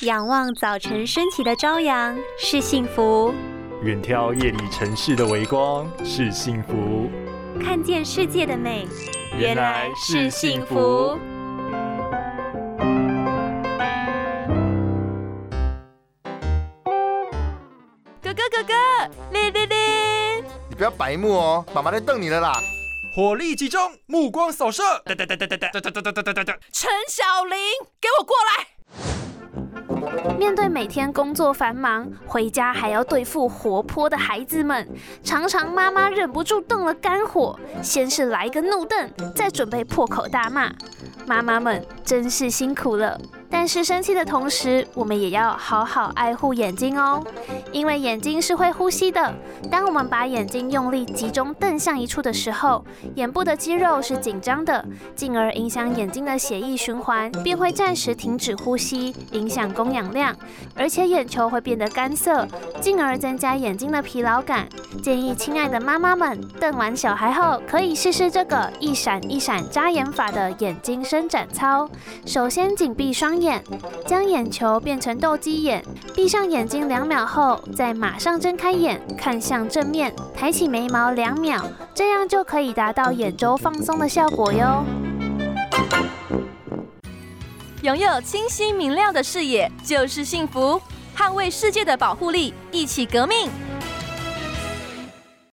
仰望早晨升起的朝阳是幸福，远眺夜里城市的微光是幸福，看见世界的美原来是幸福。哥哥哥哥，哩哩哩！你不要白目哦，妈妈在瞪你了啦。火力集中，目光扫射。哒哒哒哒哒哒哒哒哒哒陈小玲，给我过来！面对每天工作繁忙，回家还要对付活泼的孩子们，常常妈妈忍不住动了肝火，先是来个怒瞪，再准备破口大骂。妈妈们真是辛苦了。但是生气的同时，我们也要好好爱护眼睛哦，因为眼睛是会呼吸的。当我们把眼睛用力集中瞪向一处的时候，眼部的肌肉是紧张的，进而影响眼睛的血液循环，便会暂时停止呼吸，影响供氧量，而且眼球会变得干涩，进而增加眼睛的疲劳感。建议亲爱的妈妈们，瞪完小孩后，可以试试这个一闪一闪眨眼法的眼睛伸展操。首先紧闭双眼。眼，将眼球变成斗鸡眼，闭上眼睛两秒后，再马上睁开眼，看向正面，抬起眉毛两秒，这样就可以达到眼周放松的效果哟。拥有清晰明亮的视野就是幸福，捍卫世界的保护力，一起革命。